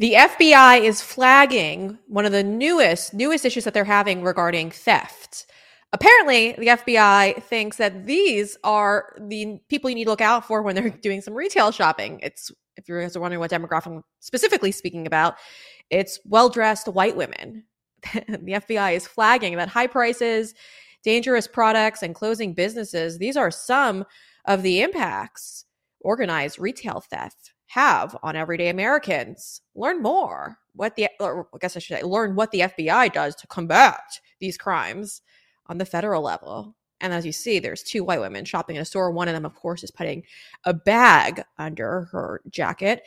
The FBI is flagging one of the newest newest issues that they're having regarding theft. Apparently, the FBI thinks that these are the people you need to look out for when they're doing some retail shopping. It's if you're wondering what demographic I'm specifically speaking about, it's well-dressed white women. the FBI is flagging that high prices, dangerous products, and closing businesses, these are some of the impacts organized retail theft have on everyday Americans. Learn more what the I guess I should say learn what the FBI does to combat these crimes on the federal level. And as you see, there's two white women shopping in a store. One of them, of course, is putting a bag under her jacket.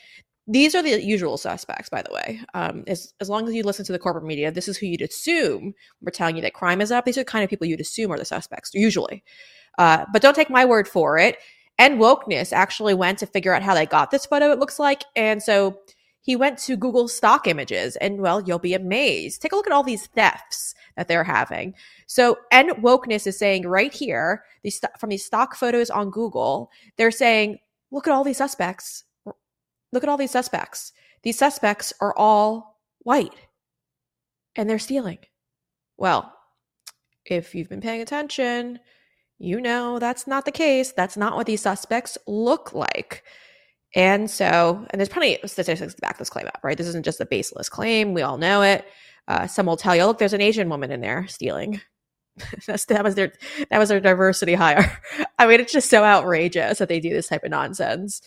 These are the usual suspects, by the way. Um, as, as long as you listen to the corporate media, this is who you'd assume we're telling you that crime is up. These are the kind of people you'd assume are the suspects, usually. Uh, but don't take my word for it. End Wokeness actually went to figure out how they got this photo, it looks like. And so he went to Google stock images, and well, you'll be amazed. Take a look at all these thefts that they're having. So, End Wokeness is saying right here, these from these stock photos on Google, they're saying, look at all these suspects. Look at all these suspects. These suspects are all white and they're stealing. Well, if you've been paying attention, you know that's not the case. That's not what these suspects look like. And so, and there's plenty of statistics to back this claim up, right? This isn't just a baseless claim. We all know it. Uh, some will tell you, look, there's an Asian woman in there stealing. That was their that was their diversity hire. I mean, it's just so outrageous that they do this type of nonsense.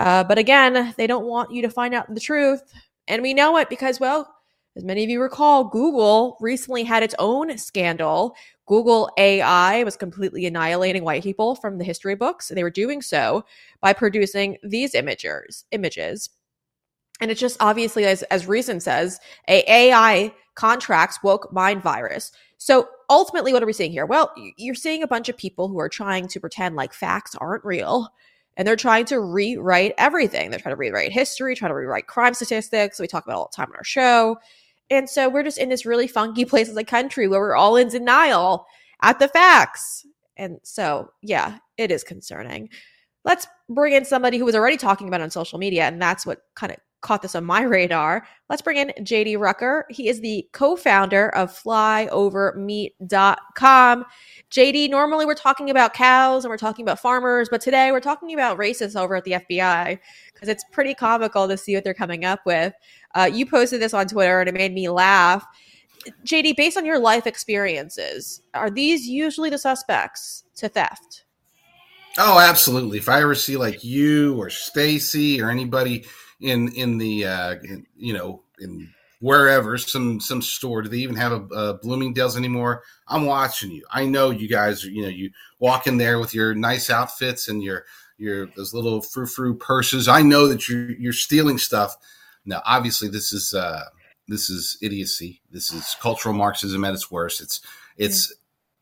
Uh, but again, they don't want you to find out the truth, and we know it because, well, as many of you recall, Google recently had its own scandal. Google AI was completely annihilating white people from the history books, they were doing so by producing these imagers, images and it's just obviously, as, as Reason says, a AI contracts woke mind virus. So ultimately, what are we seeing here? Well, you're seeing a bunch of people who are trying to pretend like facts aren't real. And they're trying to rewrite everything. They're trying to rewrite history, trying to rewrite crime statistics. We talk about all the time on our show. And so we're just in this really funky place as a country where we're all in denial at the facts. And so, yeah, it is concerning. Let's bring in somebody who was already talking about on social media, and that's what kind of caught this on my radar. Let's bring in JD Rucker. He is the co founder of flyovermeat.com. JD, normally we're talking about cows and we're talking about farmers, but today we're talking about racists over at the FBI because it's pretty comical to see what they're coming up with. Uh, you posted this on Twitter and it made me laugh. JD, based on your life experiences, are these usually the suspects to theft? Oh, absolutely. If I ever see like you or Stacy or anybody in in the uh, in, you know in wherever some some store. Do they even have a, a, bloomingdale's anymore? I'm watching you. I know you guys you know you walk in there with your nice outfits and your your those little frou frou purses. I know that you're you're stealing stuff. Now obviously this is uh this is idiocy. This is cultural marxism at its worst. It's it's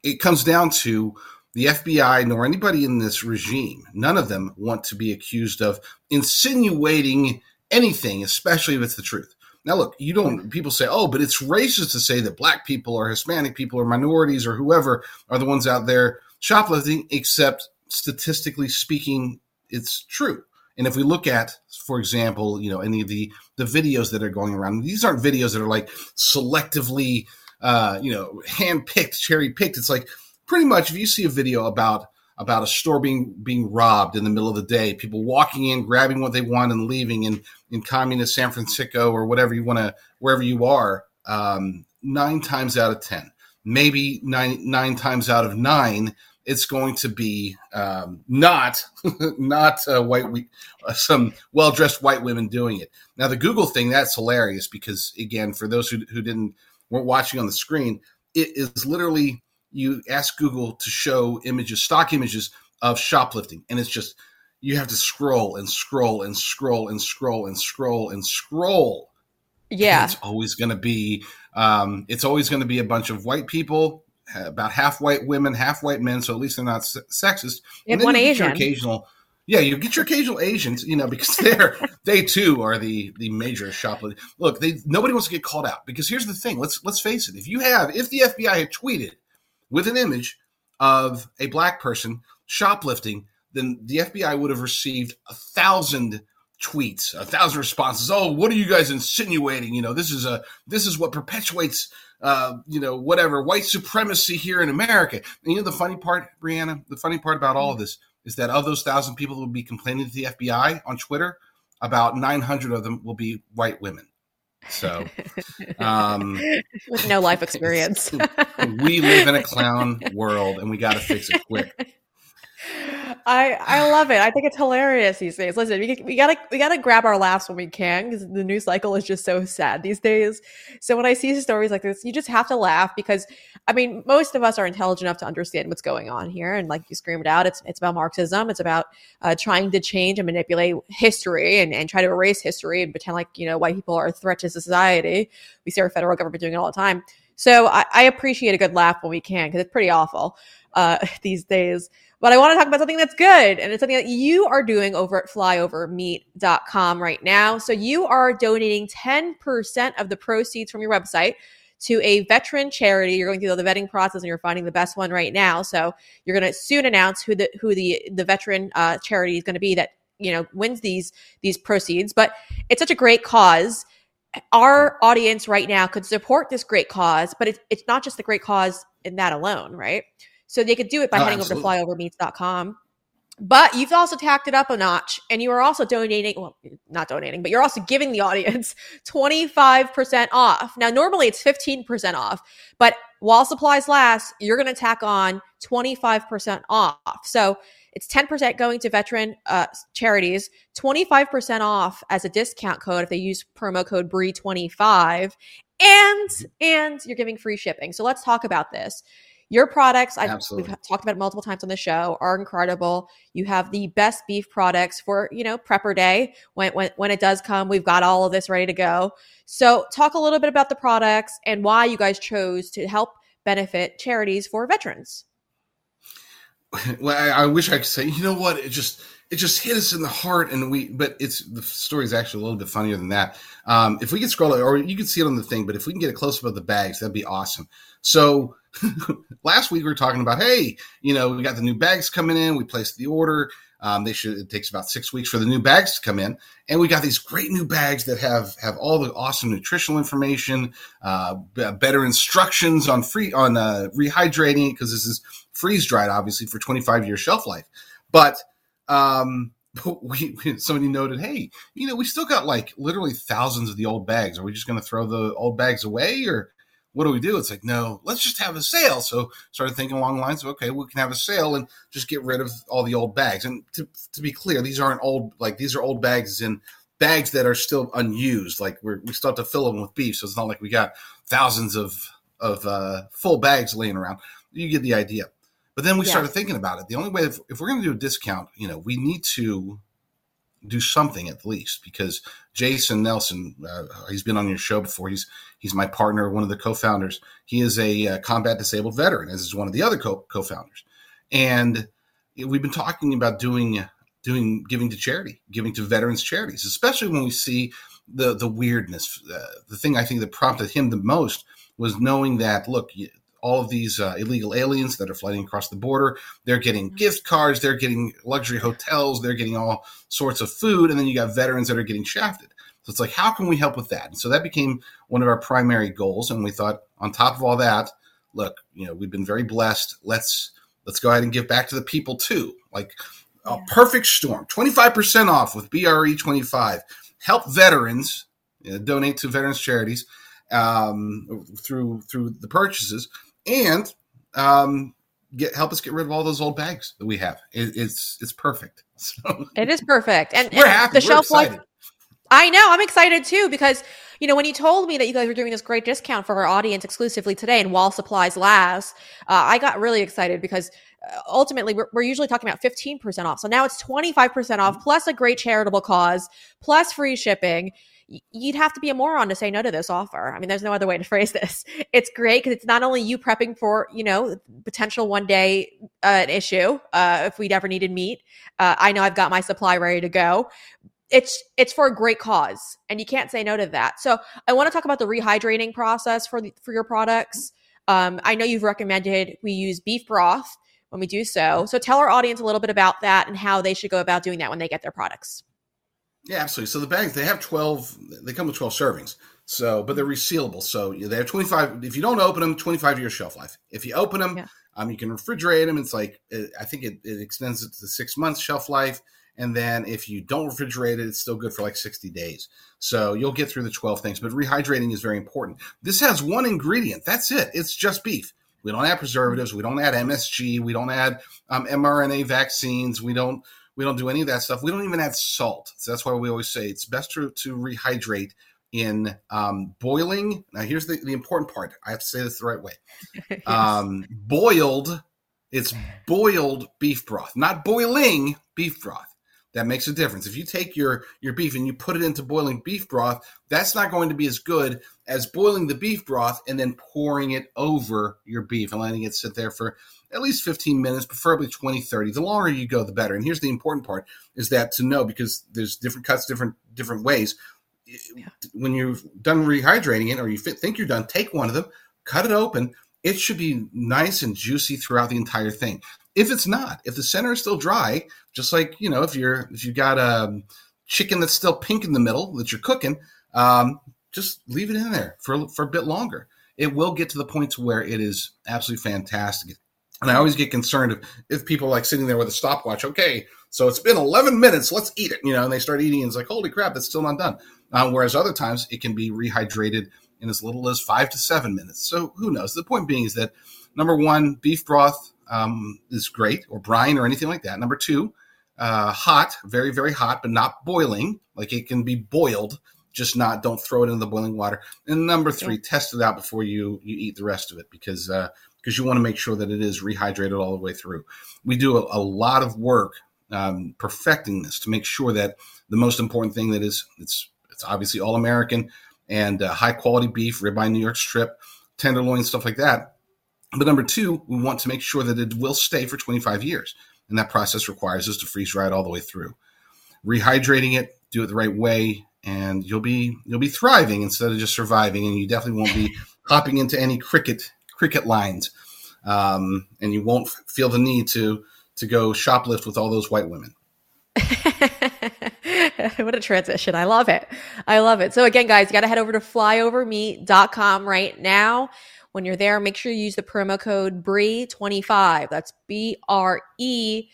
it comes down to the FBI nor anybody in this regime, none of them want to be accused of insinuating anything, especially if it's the truth. Now, look, you don't, people say, oh, but it's racist to say that black people or Hispanic people or minorities or whoever are the ones out there shoplifting, except statistically speaking, it's true. And if we look at, for example, you know, any of the, the videos that are going around, these aren't videos that are like selectively, uh, you know, hand picked, cherry picked. It's like pretty much if you see a video about about a store being being robbed in the middle of the day, people walking in, grabbing what they want, and leaving in in communist San Francisco or whatever you want to wherever you are. Um, nine times out of ten, maybe nine nine times out of nine, it's going to be um, not not uh, white uh, some well dressed white women doing it. Now the Google thing that's hilarious because again, for those who who didn't weren't watching on the screen, it is literally you ask Google to show images, stock images of shoplifting, and it's just you have to scroll and scroll and scroll and scroll and scroll and scroll. Yeah, and it's always going to be um, it's always going to be a bunch of white people, about half white women, half white men. So at least they're not sexist. And, and one Asian. occasional. Yeah, you get your occasional Asians, you know, because they're they too are the the major shoplifting. Look, they nobody wants to get called out because here's the thing. Let's let's face it. If you have if the FBI had tweeted with an image of a black person shoplifting, then the FBI would have received a thousand tweets, a thousand responses. Oh, what are you guys insinuating? You know, this is a this is what perpetuates uh, you know, whatever white supremacy here in America. And you know the funny part, Breanna, the funny part about all of this is that of those thousand people who will be complaining to the FBI on Twitter, about 900 of them will be white women. So, um, with no life experience, we live in a clown world, and we got to fix it quick. I I love it. I think it's hilarious these days. Listen, we, we gotta we gotta grab our laughs when we can because the news cycle is just so sad these days. So when I see stories like this, you just have to laugh because I mean, most of us are intelligent enough to understand what's going on here. And like you screamed out, it's it's about Marxism. It's about uh, trying to change and manipulate history and, and try to erase history and pretend like you know white people are a threat to society. We see our federal government doing it all the time. So I, I appreciate a good laugh when we can because it's pretty awful uh, these days. But I want to talk about something that's good. And it's something that you are doing over at flyovermeat.com right now. So you are donating 10% of the proceeds from your website to a veteran charity. You're going through the vetting process and you're finding the best one right now. So you're going to soon announce who the who the the veteran uh, charity is going to be that you know wins these these proceeds. But it's such a great cause. Our audience right now could support this great cause, but it's it's not just the great cause in that alone, right? So they could do it by oh, heading absolutely. over to flyovermeats.com. But you've also tacked it up a notch and you are also donating, well, not donating, but you're also giving the audience 25% off. Now, normally it's 15% off, but while supplies last, you're going to tack on 25% off. So it's 10% going to veteran uh, charities, 25% off as a discount code if they use promo code BRE25, and and you're giving free shipping. So let's talk about this. Your products, I've we've talked about it multiple times on the show, are incredible. You have the best beef products for you know prepper day when when when it does come. We've got all of this ready to go. So talk a little bit about the products and why you guys chose to help benefit charities for veterans. Well, I, I wish I could say, you know what, it just it just hit us in the heart and we but it's the story is actually a little bit funnier than that um, if we could scroll it or you can see it on the thing but if we can get a close of the bags that'd be awesome so last week we were talking about, hey, you know, we got the new bags coming in. We placed the order. Um, they should. It takes about six weeks for the new bags to come in, and we got these great new bags that have have all the awesome nutritional information, uh, b- better instructions on free on uh, rehydrating because this is freeze dried, obviously for 25 year shelf life. But um, we, somebody noted, hey, you know, we still got like literally thousands of the old bags. Are we just going to throw the old bags away, or what do we do? It's like, no, let's just have a sale. So started thinking along the lines of, okay, we can have a sale and just get rid of all the old bags. And to, to be clear, these aren't old, like these are old bags in bags that are still unused. Like we're, we still have to fill them with beef. So it's not like we got thousands of, of uh, full bags laying around. You get the idea. But then we yeah. started thinking about it. The only way, if, if we're going to do a discount, you know, we need to do something at least because Jason Nelson, uh, he's been on your show before. He's he's my partner, one of the co-founders. He is a uh, combat disabled veteran, as is one of the other co- co-founders. And we've been talking about doing doing giving to charity, giving to veterans charities, especially when we see the the weirdness. Uh, the thing I think that prompted him the most was knowing that look, all of these uh, illegal aliens that are flying across the border. They're getting mm-hmm. gift cards, they're getting luxury hotels, they're getting all sorts of food, and then you got veterans that are getting shafted. So it's like, how can we help with that? And so that became one of our primary goals. And we thought, on top of all that, look, you know, we've been very blessed. Let's let's go ahead and give back to the people too. Like a yeah. perfect storm, twenty five percent off with BRE twenty five. Help veterans, you know, donate to veterans charities um, through through the purchases and um, get help us get rid of all those old bags that we have. It, it's it's perfect. So it is perfect, and, we're and happy. The we're shelf excited. life. I know. I'm excited too because you know when you told me that you guys were doing this great discount for our audience exclusively today, and while supplies last, uh, I got really excited because uh, ultimately we're, we're, usually talking about 15% off. So now it's 25% off plus a great charitable cause plus free shipping you'd have to be a moron to say no to this offer. I mean, there's no other way to phrase this. It's great because it's not only you prepping for, you know, potential one day uh, issue uh, if we'd ever needed meat. Uh, I know I've got my supply ready to go. It's it's for a great cause, and you can't say no to that. So I want to talk about the rehydrating process for the, for your products. Um, I know you've recommended we use beef broth when we do so. So tell our audience a little bit about that and how they should go about doing that when they get their products. Yeah, absolutely. So the bags they have twelve. They come with twelve servings. So, but they're resealable. So they have twenty five. If you don't open them, twenty five year shelf life. If you open them, yeah. um, you can refrigerate them. It's like I think it, it extends it to six months shelf life. And then if you don't refrigerate it, it's still good for like 60 days. So you'll get through the 12 things. But rehydrating is very important. This has one ingredient. That's it. It's just beef. We don't add preservatives. We don't add MSG. We don't add um, mRNA vaccines. We don't we don't do any of that stuff. We don't even add salt. So that's why we always say it's best to, to rehydrate in um, boiling. Now, here's the, the important part. I have to say this the right way. yes. um, boiled, it's boiled beef broth, not boiling beef broth. That makes a difference. If you take your your beef and you put it into boiling beef broth, that's not going to be as good as boiling the beef broth and then pouring it over your beef and letting it sit there for at least 15 minutes, preferably 20, 30. The longer you go, the better. And here's the important part is that to know because there's different cuts, different different ways. Yeah. When you've done rehydrating it or you think you're done, take one of them, cut it open. It should be nice and juicy throughout the entire thing. If it's not, if the center is still dry, just like you know, if you're if you got a chicken that's still pink in the middle that you're cooking, um, just leave it in there for for a bit longer. It will get to the point where it is absolutely fantastic. And I always get concerned if, if people like sitting there with a stopwatch. Okay, so it's been 11 minutes. Let's eat it. You know, and they start eating, and it's like, holy crap, that's still not done. Uh, whereas other times it can be rehydrated in as little as five to seven minutes. So who knows? The point being is that number one, beef broth um, is great, or brine, or anything like that. Number two, uh, hot, very, very hot, but not boiling. Like it can be boiled, just not. Don't throw it in the boiling water. And number three, yeah. test it out before you you eat the rest of it because uh, because you want to make sure that it is rehydrated all the way through. We do a, a lot of work um, perfecting this to make sure that the most important thing that is it's it's obviously all American and uh, high quality beef, ribeye, New York strip, tenderloin, stuff like that. But number two, we want to make sure that it will stay for 25 years. And that process requires us to freeze dry it all the way through. Rehydrating it, do it the right way, and you'll be you'll be thriving instead of just surviving. And you definitely won't be hopping into any cricket cricket lines, um, and you won't feel the need to to go shoplift with all those white women. what a transition. I love it. I love it. So again, guys, you got to head over to flyovermeat.com right now. When you're there, make sure you use the promo code BRE25. That's B R E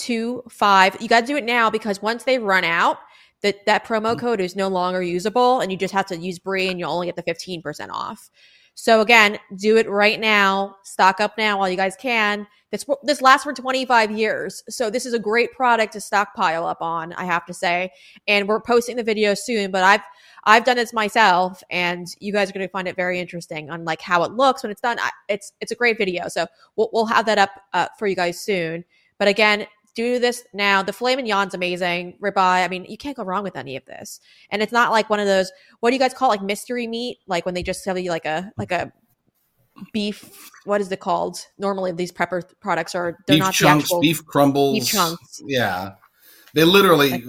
25. You got to do it now because once they run out, that, that promo mm-hmm. code is no longer usable and you just have to use BRE and you'll only get the 15% off. So again, do it right now. Stock up now while you guys can. This this lasts for 25 years. So this is a great product to stockpile up on, I have to say. And we're posting the video soon, but I've I've done this myself and you guys are going to find it very interesting on like how it looks when it's done. It's it's a great video. So we'll we'll have that up uh, for you guys soon. But again, do this now. The filet mignon's amazing. Ribeye. I mean, you can't go wrong with any of this. And it's not like one of those. What do you guys call it, like mystery meat? Like when they just sell you like a like a beef. What is it called? Normally, these prepper products are they're beef not chunks, the beef crumbles, beef chunks. Yeah, they literally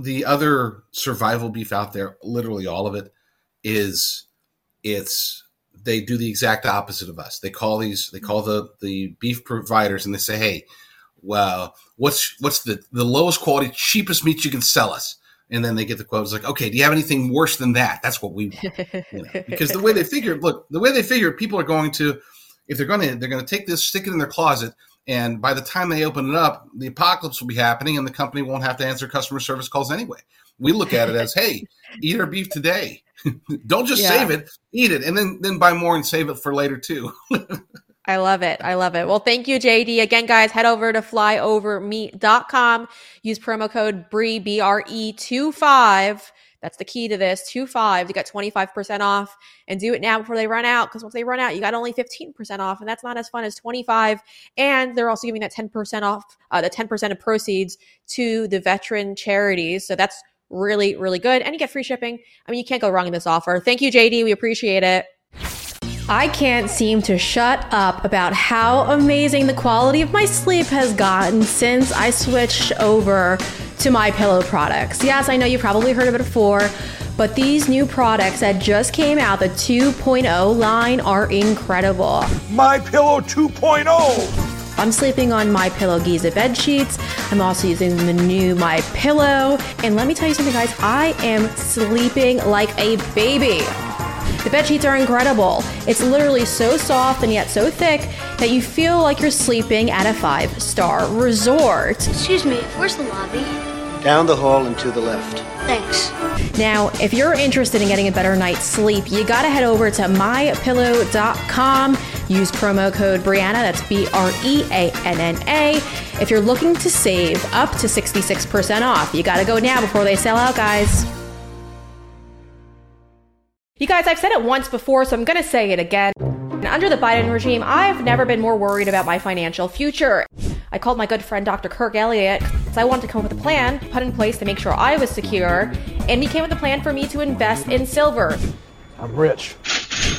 the other survival beef out there. Literally, all of it is it's they do the exact opposite of us. They call these they call the the beef providers and they say, hey well, what's what's the the lowest quality, cheapest meat you can sell us? And then they get the quote. It's like, okay, do you have anything worse than that? That's what we want. You know? because the way they figure, look, the way they figure, people are going to, if they're going to, they're going to take this, stick it in their closet, and by the time they open it up, the apocalypse will be happening, and the company won't have to answer customer service calls anyway. We look at it as, hey, eat our beef today. Don't just yeah. save it, eat it, and then then buy more and save it for later too. I love it. I love it. Well, thank you, JD. Again, guys, head over to flyovermeat.com. Use promo code BRE, B R E 25. That's the key to this. 2 5 to get 25% off and do it now before they run out. Because once they run out, you got only 15% off. And that's not as fun as 25. And they're also giving that 10% off, uh, the 10% of proceeds to the veteran charities. So that's really, really good. And you get free shipping. I mean, you can't go wrong in this offer. Thank you, JD. We appreciate it. I can't seem to shut up about how amazing the quality of my sleep has gotten since I switched over to my pillow products. Yes, I know you probably heard of it before, but these new products that just came out, the 2.0 line, are incredible. My Pillow 2.0 I'm sleeping on my Pillow Giza bed sheets. I'm also using the new My Pillow, and let me tell you something, guys. I am sleeping like a baby. The bed sheets are incredible. It's literally so soft and yet so thick that you feel like you're sleeping at a five star resort. Excuse me, where's the lobby? Down the hall and to the left. Thanks. Now, if you're interested in getting a better night's sleep, you gotta head over to mypillow.com. Use promo code Breanna, that's B R E A N N A. If you're looking to save up to 66% off, you gotta go now before they sell out, guys. You guys, I've said it once before, so I'm gonna say it again. Under the Biden regime, I've never been more worried about my financial future. I called my good friend Dr. Kirk Elliott because I wanted to come up with a plan put in place to make sure I was secure, and he came with a plan for me to invest in silver. I'm rich.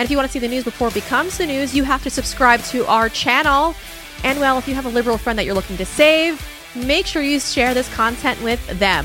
And if you want to see the news before it becomes the news, you have to subscribe to our channel. And well, if you have a liberal friend that you're looking to save, make sure you share this content with them.